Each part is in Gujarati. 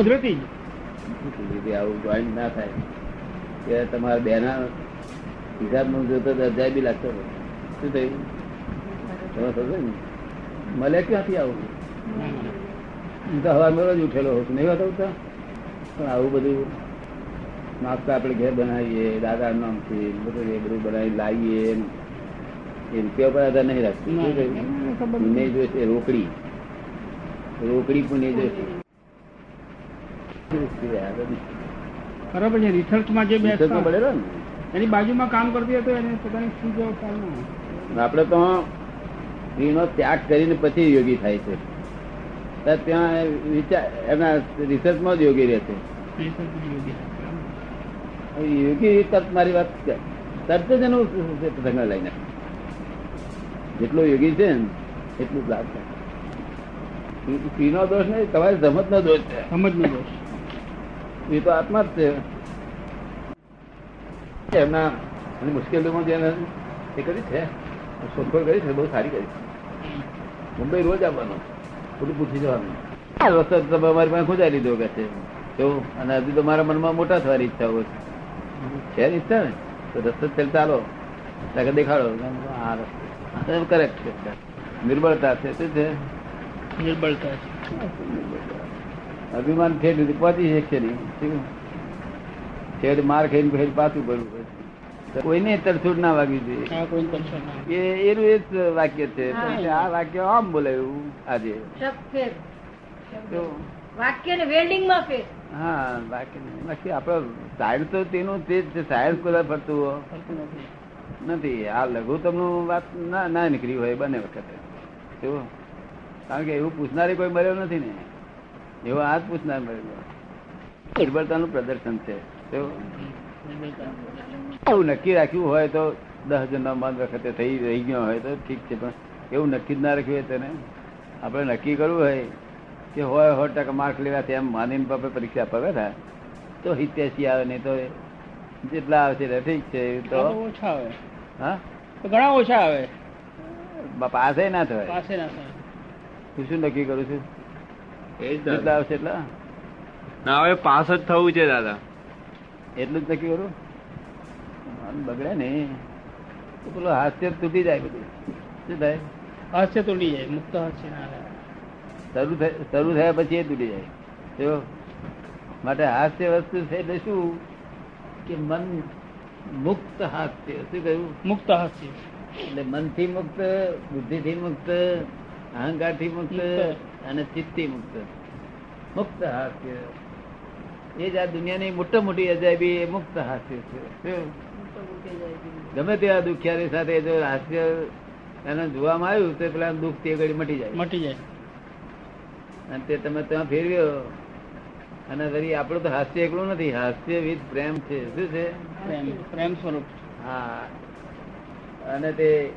કુદરતી. આવું જોઈન્ટ ના થાય. કે તમારા બેના હિસાબમાં જોતો તો અધ્યાય બી લાગતો શું થયું? તમે સમજો ને? મળે ક્યાંથી આવું? હું તો હવા મેળો જ ઉઠેલો હોઉં નહીં વાત આવતા પણ આવું બધું નાસ્તા આપણે ઘેર બનાવીએ દાદા નામથી બધું એ બધું બનાવી લાવીએ એમ. રૂપિયા પર આધાર નહીં રાખતું. નહીં જોઈશે રોકડી. રોકડી પુણ્ય જોઈશે. બરાબર છે રિસર્ચમાં જે બેસતા પડેલો ને? એની બાજુમાં કામ કરતી હતો એને પોતાની શું જવાબ આપણે તો સ્ત્રીનો ત્યાગ કરીને પછી યોગી થાય છે. ત્યાં વિચાર એમના રિસર્ચમાં જ યોગી રહે છે Research માં યોગી. તરત મારી વાત તરત જ એનું પ્રસંગ લઈને. જેટલો યોગી છે ને એટલું જ લાભ થાય. સ્ત્રીનો દોષ નહીં તમારી સમજનો દોષ છે. સમજનો દોષ. એ તો આત્મા જ છે. એમના મુશ્કેલીઓમાં જેને એ કરી છે શોધખોળ કરી છે બહુ સારી કરી છે. મુંબઈ રોજ આવવાનું બધું પૂછી જવાનું. વખત તમે અમારી પાસે ખોજાઈ લીધો કે છે. તો અને હજુ તો મારા મનમાં મોટા થવાની ઈચ્છા હોય છે ને ઈચ્છા ને? તો રસ્તો ચાલ ચાલો. ત્યાં દેખાડો. આ રસ્તો. કરેક્ટ છે. નિર્બળતા છે. શું છે? નિર્બળતા છે. અભિમાન છે સુધી પહોંચી શકશે નહીં. શું? ઠેઠ માર ખાઈને ફેર પાછું ભરવું પડશે. કોઈને તરછોડ ના વાગવી જોઈએ. આ કોઈ tension ના હોય. એ એનું એ જ વાક્ય છે. આ વાક્ય આમ બોલાયું આજે. વાક્ય વેલ્ડિંગમાં ફેર. હા બાકી નહીં. બાકી આપડે સાયન્સ તો તેનું તે જ છે. સાયન્સ કોઈ ફરતું નથી. નથી. આ લઘુત્તમનું વાત ના ના નીકળી હોય બંને વખતે. કારણ કે એવું પૂછનારી કોઈ મળ્યો નથી ને. એવો આ જ પૂછનાર મળેલો નિર્બળતાનું પ્રદર્શન છે? એવું નક્કી રાખ્યું હોય તો દસ જણના મન વખતે થઈ રહી ગયો હોય તો ઠીક છે પણ એવું નક્કી જ ના રાખ્યું હોય તેને. આપણે નક્કી કરવું હોય કે હોય સો ટકા માર્ક લેવા તેમ માનીને બાપે પરીક્ષા આપવા બેઠા. તો હિત્યાસી આવે નહીં તો જેટલા આવશે ઠીક છે તો ઓછા આવે. હા? ઘણા ઓછા આવે. પાસે ના થાય. પાસે ના થાય. તું શું નક્કી કરું છું? એ જ જેટલા આવશે એટલા? ના હવે પાસ જ થવું છે દાદા. એટલું જ નક્કી કરું? મન બગડે ને. તો પેલું હાસ્ય તૂટી જાય બધું. શું થાય? હાસ્ય તૂટી જાય મુક્ત હાસ્ય શરૂ થાય શરૂ થયા પછી એ તૂટી જાય. જો માટે હાસ્ય વસ્તુ છે એટલે શું? કે મન મુક્ત હાસ્ય. શું કહ્યું? મુક્ત હાસ્ય. એટલે મનથી મુક્ત બુદ્ધિથી મુક્ત અહંકારથી થી મુક્ત. અને ચિત્તી મુક્ત. મુક્ત હાસ્ય. એ જ આ દુનિયાની મોટા મોટી અજાયબી એ મુક્ત હાસ્ય છે? ગમે તેવા દુખિયારી સાથે જો હાસ્ય એને જોવામાં આવ્યું તો પેલા દુઃખ તે ઘડી મટી જાય. મટી જાય. અને તે તમે ત્યાં ફેરવ્યો અને વળી આપણું તો હાસ્ય એકલું નથી. હાસ્ય વિથ પ્રેમ છે. શું છે? પ્રેમ. પ્રેમ સ્વરૂપ. હા. અને તે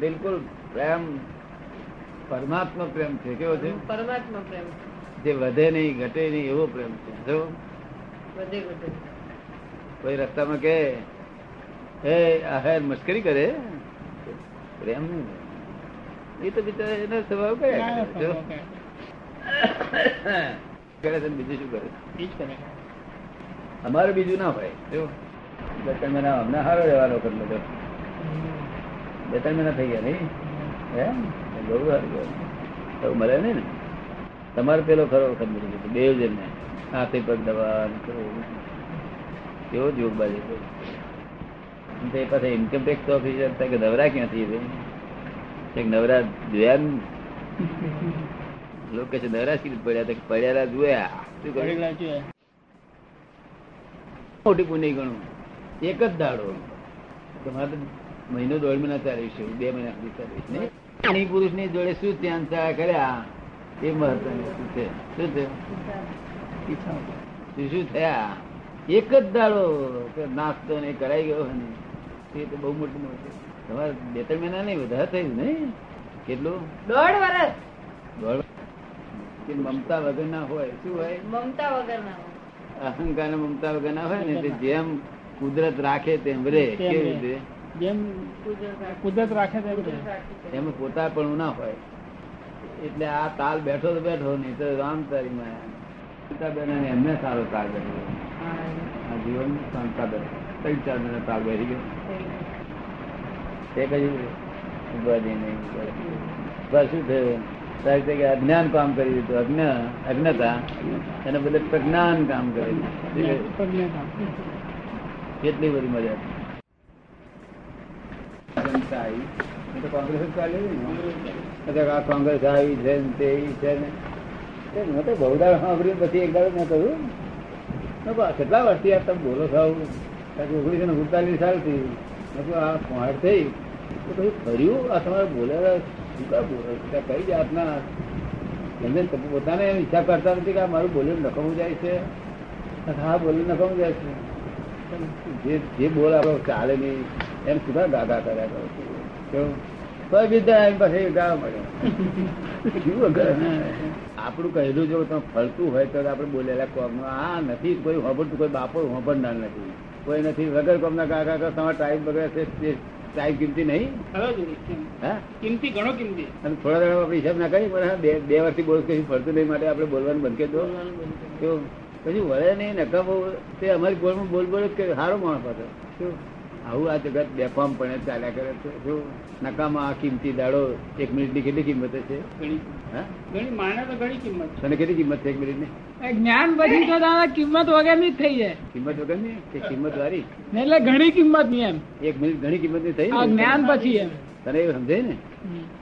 બિલકુલ પ્રેમ પરમાત્મા પ્રેમ છે. કેવો છે? પરમાત્મા પ્રેમ. જે વધે નહીં ઘટે નહીં એવો પ્રેમ છે. જો? વધે ઘટે કોઈ રસ્તામાં કે હે આહેર મશ્કરી કરે? પ્રેમ નહીં. એ તો બિચારા એનો સ્વભાવ કયા કરે જો. ઓકે. કરે છે બીજું શું કરે? અમારું બીજું ના હોય. જો? બે ત્રણ મહિના અમને સારો રહેવાનો કરો તો બે ત્રણ મહિના થઈ ગયા નહીં? એમ? બહુ સારું મળે ને? તમારે પેલો ખરો વખત મળી ગયો બે જણને હાથે પગ દવા કરવું. કેવો જોગ બાજુ તે પાછા ઇન્કમ ટેક્સ ઓફિસર કે નવરા ક્યાંથી એક નવરા જોયા લોકો છે નવરા સીધ પડ્યા તો પડ્યા જોયા. મોટી પુણ્ય ગણું. એક જ દાડો. તમારે મહિનો દોઢ મહિના ચાલીસ છે બે મહિના સુધી ચાલીસ ને જ્ઞાની પુરુષની જોડે શું ધ્યાન ચાળા કર્યા? એ મહત્વનું છે? શું છે? શું શું થયા? એક જ દાડો નાસ્તો ને કરાઈ ગયો ને એ તો બહુ મોટું મોટું. તમારે બે ત્રણ મહિના નહીં વધારે થયું નહીં? કેટલું? દોઢ વર્ષ દોઢ કે મમતા વગર ના હોય શું હોય? મમતા વગર ના હોય. અહંકાર મમતા વગર ના હોય ને જેમ કુદરત રાખે તેમ રે કેવી રીતે? જેમ કુદરત રાખે. તેમ કુદરત પોતા. એમાં પોતાપણું ના હોય. એટલે આ તાલ બેઠો તો બેઠો નહીં તો રામ તારી માયા અને એમને સારો તાલ બેઠો. આ જીવન શાંતાબેન ત્રણ ચાર મહિના તાલ બેઠી ગયો. તે કહ્યું ઊભા નહીં બસ શું થયું? કે અજ્ઞાન કામ કરી દીધું. અજ્ઞ અજ્ઞતા. એને બદલે પ્રજ્ઞાન કામ કરે કેટલી બધી મજા. જનતા આવી તો કોંગ્રેસ જ ચાલી ને. આ કોંગ્રેસ આવી છે ને તે છે ને. મેં તો બહુ દાડ પછી એક મેં કહ્યું કેટલા વર્ષથી આ તમે બોલો છો ઓગણીસો ને સુડતાલીસ સાલથી. મેં આ પહોંચ થઈ તો પછી ફર્યું, આ તમારે બોલ્યા શું કા બોલો? કઈ જાતના? એમને પોતાને ઈચ્છા કરતા નથી કે આ મારું બોલ્યું નખમું જાય છે. હા, બોલ્યું નખમું જાય છે. જે જે બોલ આપણો ચાલે નહીં. એમ સુધા ગાગા કર્યા કરો. કેવું? તોય બીજા એમ પછી ગાવા મળે. કેવું અગર આપણું કહેલું જો તમે ફરતું હોય તો આપણે બોલેલા કોમ આ નથી કોઈ હોબડતું કોઈ બાપો હોબડનાર નથી. કોઈ નથી વગર કોમના કાકા કરો તમારે ટાઈમ બગડે છે તે ટાઈમ કિંમતી નહીં? હા? કિંમતી ઘણો કિંમતી. અને થોડા દાડા આપણે હિસાબ ના કરી પણ બે બે વર્ષથી બોલ કશું ફરતું નહીં માટે આપણે બોલવાનું બંધ કરી દો. કેવું? પછી વળે નહીં નકામો તે અમારી બોલમાં બોલ બોલ કે સારો માણસ હતો. આવું આ જગત બેફામ પણ ચાલ્યા કરે છે. જો નકામા આ કિંમતી દાડો એક મિનિટની કેટલી કિંમત છે ઘણી. માને તો ઘણી કિંમત તને કેટલી કિંમત છે એક મિનિટની? છે જ્ઞાન પછી તો દાદા કિંમત વગરની થઈ જાય. કિંમત વગરની? કે કિંમત વાળી એટલે ઘણી કિંમતની એમ. એક મિનિટ ઘણી કિંમતની? થઈ જ્ઞાન પછી એમ. તને એ સમજાય ને?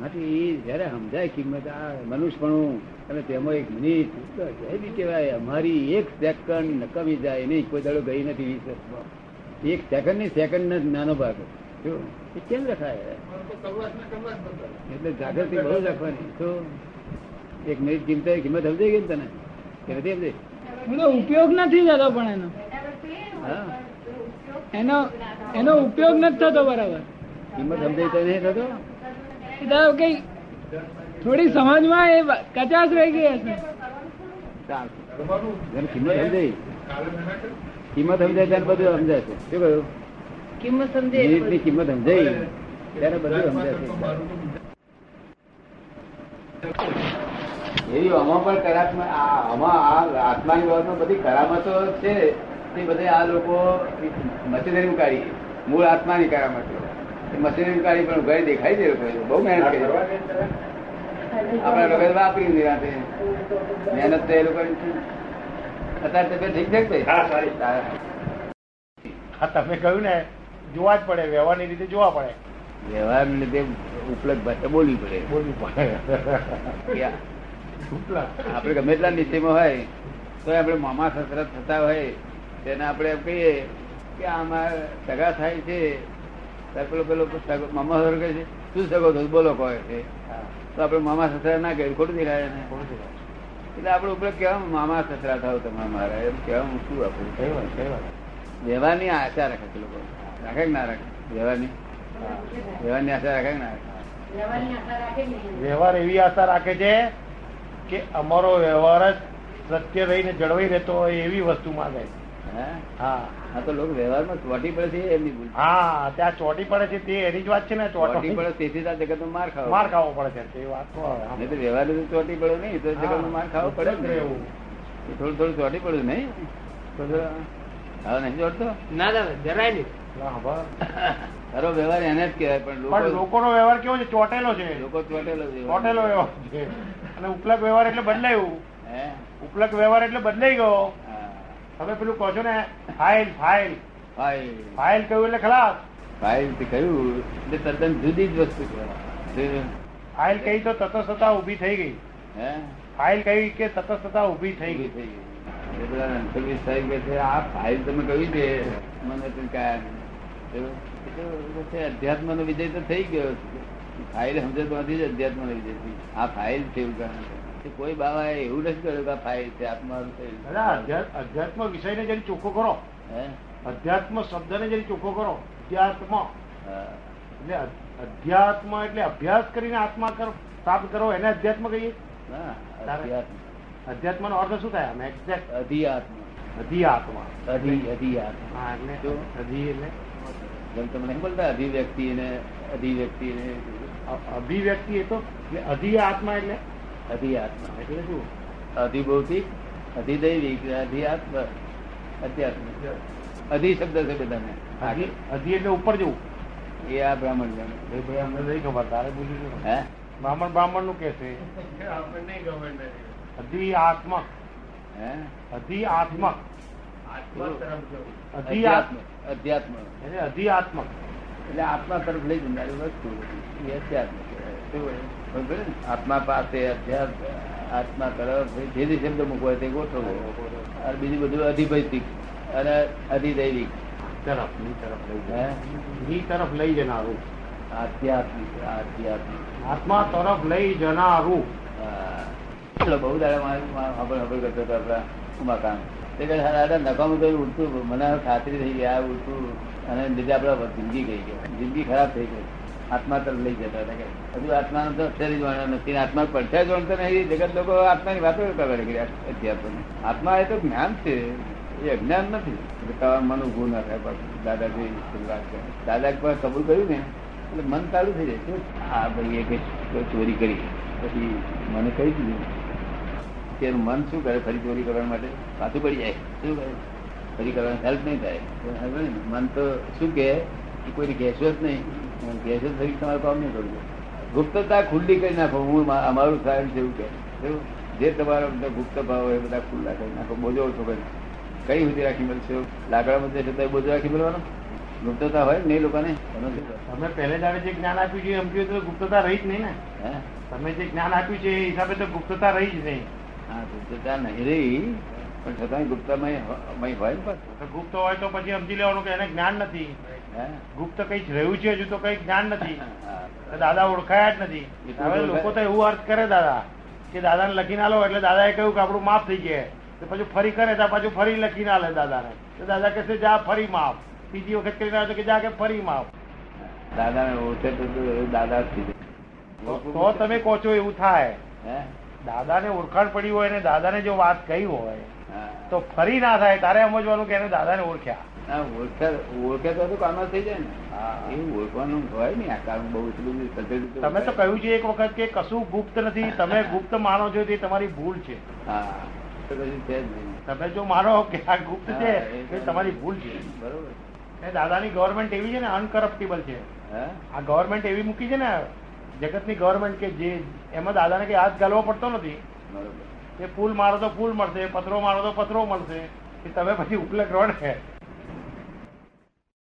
માટે એ જયારે સમજાય કિંમત આ મનુષ્યપણું અને તેમાં એક મિનિટ જય બી કહેવાય અમારી એક સેકન્ડ નકામી જાય નહીં કોઈ દાડો ગઈ નથી વીસ વર્ષમાં. એક સેકન્ડની સેકન્ડ નાનો ભાગ. જો એ કેમ રખાય? એટલે જાગૃતિ બહુ રાખવાની. તો એક મિનિટ કિંમત કિંમત સમજાઈ ગઈ તને? કે નથી સમજાઈ? એનો ઉપયોગ નથી થતો પણ એનો. એનો એનો ઉપયોગ નથી થતો બરાબર. કિંમત સમજાઈ તો નહીં થતો? કઈ થોડી સમજમાં એ કચાશ રહી ગઈ હશે. કિંમત સમજાઈ. કિંમત સમજાય ત્યારે બધું સમજાય છે. શું કહ્યું? કિંમત સમજાય મિનિટની કિંમત સમજાય. ત્યારે બધું સમજાય છે. એવી આમાં પણ કરાત્મક આ- આમાં આ આત્માની બાબતમાં બધી કરામતો છે તે બધે આ લોકો મશીનરી કાઢી મૂળ આત્માની કરામતો એ મશીનરી કાઢી પણ ઉઘાડી દેખાય છે લોકોએ. બહુ મહેનત કરી. આપણા લોકો વાપરી નિરાતે મહેનત તો એ લોકો અત્યારે તમે ઠીક છે કે હા તમે કહ્યું ને જોવા જ પડે વ્યવહારની રીતે જોવા પડે. વ્યવહાર લીધે ઉપલબ્ધ ભાષા બોલવી પડે. બોલવી પડે. આપણે ગમે એટલા નીચેમાં હોય તો આપણે મામા સસરા થતા હોય તેને આપણે એમ કહીએ કે આમાં સગા થાય છે. પેલો પેલો મામા સસરો કહે છે શું સગો બોલો કહે છે. તો આપણે મામા સસરા ના કહે ખોટું દેખાય ને એટલે આપડે ઉપર કેવા મામા સસરા થાવ તમારા મારા? એમ કેવા શું આપણું કઈ વાત કઈ વ્યવહારની આશા રાખે છે લોકો. રાખે કે ના રાખે? વ્યવહારની? વ્યવહારની આશા રાખે કે ના રાખે? વ્યવહાર એવી આશા રાખે છે કે અમારો વ્યવહાર જ સત્ય રહીને જળવાઈ રહેતો હોય એવી વસ્તુ માંગે છે. હે? હા તો લોકો વ્યવહારમાં ચોટી પડે છે એમની ભૂલ. હા ત્યાં ચોટી પડે છે તે એની જ વાત છે ને ચોટી પડે તેથી જ જગત માર ખાવ માર ખાવો પડે છે તે વાત નહીં તો વ્યવહાર તો ચોટી પડે નહીં તો જગતનો માર ખાવો પડે ને. એવું. થોડું થોડું ચોટી પડ્યું નહીં. તો હવે નહીં ચોટતો? ના ના જરાય નહીં. ખબર. ખરો વ્યવહાર એને જ કહેવાય પણ પણ લોકો લોકોનો વ્યવહાર કેવો છે? ચોટેલો છે. લોકો ચોટેલો છે. ચોટેલો વ્યવહાર છે. અને ઉપલક વ્યવહાર એટલે બદલાયું. હે? ઉપલક વ્યવહાર એટલે બદલાઈ ગયો. તમે પેલું કહો છો ને ફાઇલ ફાઇલ. ફાઇલ. ફાઇલ કહ્યું એટલે ખલાસ? ફાઇલથી કહ્યું એટલે તદ્દન જુદી જ વસ્તુ ફાઇલ કહી તો તતસ્થતા ઊભી થઈ ગઈ. હે? ફાઇલ કહી કે તતસ્થતા ઊભી થઈ ગઈ. થઈ ગઈ. એ બધા રણછોડજી સાહેબ કહે છે આ ફાઇલ તમે કહ્યું છે મને તો છે અધ્યાત્મ નો વિજય તો થઈ ગયો. ફાઇલ સમજે તો નથી જ અધ્યાત્મ નો વિજય આ ફાઇલ છે એવું કારણ છે. કોઈ બાબા એવું નથી કર્યું કે ફાઇલ છે આત્મારું થયું અધ્યાત્મ વિષયને જરી ચોખ્ખો કરો? અધ્યાત્મ શબ્દને જરી ચોખ્ખો કરો. અધ્યાત્મ. એટલે અધ્યાત્મ એટલે અભ્યાસ કરીને આત્મા કરો પ્રાપ્ત કરો એને અધ્યાત્મ કહીએ? અધ્યાત્મ અધ્યાત્મ. નો અર્થ શું થાય આમ? એક્ઝેક્ટ અધિઆત્મ. અધિઆત્મા. અધિ અધિઆત્મ. હા એટલે? અધિ એટલે? જેમ તમને નહીં બોલતા અધિવ્યક્તિ ને અધિવ્યક્તિ ને અભિવ્યક્તિ એ તો એટલે અધિ આત્મા એટલે? અધિઆત્મા એટલે શું? અધિભૌતિક અધિદૈવિક અધ્યાત્મ. અધ્યાત્મ અધિ શબ્દ છે બધાને. હજી એટલે ઉપર જવું. એ આ બ્રાહ્મણ જાણે ભાઈ અમને નહીં ખબર તારે પૂછ્યું છે હે? બ્રાહ્મણ બ્રાહ્મણનું કે છે? અધિ આત્મક હે? અધિ અધિ આત્મ અધ્યાત્મ એટલે અધિ એટલે આત્મા તરફ લઈ જનારી વસ્તુ. એ અધ્યાત્મ આત્મા પાસે આત્મા તરફ જે જે શબ્દ મૂકવો તે ગોઠવો અને બીજું બધું અધિભૈતિક અને અધિદૈવિક. તરફ તરફ લઈ તરફ લઈ જનારું. આધ્યાત્મિક આધ્યાત્મિક. આત્મા તરફ લઈ જનારું. બહુ દાડા હબળ હબળ કરતો હતો આપણા ઉમાકાંત. તે દાદા નકામું તો ઉડતું. મને ખાતરી થઈ આ ઉડતું. અને લીધે આપડે જિંદગી ગઈ ગઈ. જિંદગી ખરાબ થઈ ગઈ. આત્મા તરફ લઈ જતા હતા હજુ આત્મા તો અક્ષર જ નથી આત્મા પડછા જાણતો નહીં, જગત લોકો આત્માની વાતો કરવા લાગી અધ્યાપન આત્મા એ તો જ્ઞાન છે, એ અજ્ઞાન નથી. એટલે મન ઉભું ના થાય પાછું. દાદાજી વાત કરે. દાદા પણ કબૂલ કર્યું ને, એટલે મન ચાલુ થઈ જાય. શું? આ એ કઈ ચોરી કરી. પછી મને કહી દીધું કે મન શું કરે ફરી ચોરી કરવા માટે? પાછું પડી જાય. શું કરે? ફરી કરવાની હેલ્પ નહીં થાય. મન તો શું કે કોઈને કહેશો જ નહીં. કહેશો થઈ તમારે કામ નહીં કરવું. ગુપ્તતા ખુલ્લી કરી નાખો હું અમારું સાહેબ છે એવું કે જે તમારા ગુપ્ત ભાવ હોય એ બધા ખુલ્લા કરી નાખો બોજો ઓછો કરી કઈ સુધી રાખી મળશે લાકડામાં જશે તો બોજો રાખી મળવાનો? ગુપ્તતા હોય ને લોકોને? તમે? પહેલે દાડે જે જ્ઞાન આપ્યું છે એમ કહ્યું તો ગુપ્તતા રહી જ નહીં ને. તમે જે જ્ઞાન આપ્યું છે એ હિસાબે તો ગુપ્તતા રહી જ નહીં. હા ગુપ્તતા નહીં રહી પણ છતાં ગુપ્તમય હોય ને ગુપ્ત હોય તો પછી સમજી લેવાનું કે એને જ્ઞાન નથી. ગુપ્ત કઈ રહ્યું છે હજુ તો કઈ જ્ઞાન નથી. દાદા ઓળખાયા જ નથી. હવે લોકો તો એવું અર્થ કરે દાદા કે દાદાને લખીને આલો એટલે દાદાએ કહ્યું કે આપણું માફ થઈ જાય. તો પછી ફરી કરે તો પાછું ફરી લખીને આલે દાદાને. તો દાદા કહેશે જા ફરી માફ. બીજી વખત કરીને આવે તો કે જા કે ફરી માફ. દાદાને ઓળખે તો દાદા તો તમે કહો છો એવું થાય. હે? દાદાને ઓળખાણ પડી હોય અને દાદાને જો વાત કહી હોય તો ફરી ના થાય. તારે સમજવાનું કે એને દાદાને ઓળખ્યા. ઓળખે ઓળખે તો તો કામ થઈ જાય ને. એવું ઓળખવાનું હોય ને આ કામ બહુ એટલું બધું સચોટ રીતે તમે તો કહ્યું છે એક વખત કે કશું ગુપ્ત નથી તમે ગુપ્ત માનો છો તે તમારી ભૂલ છે. તમે જો માનો કે આ ગુપ્ત છે એ તમારી ભૂલ છે. બરોબર. એ દાદાની ગવર્મેન્ટ એવી છે ને અનકરપ્ટેબલ છે. હે? આ ગવર્મેન્ટ એવી મૂકી છે ને જગતની ગવર્મેન્ટ કે જે એમાં દાદાને કઈ હાથ ગાલવો પડતો નથી. બરોબર. એ ફૂલ મારો તો ફૂલ મળશે પથરો મારો તો પથરો મળશે. કે તમે પછી ઉપલબ્ધ રહો ને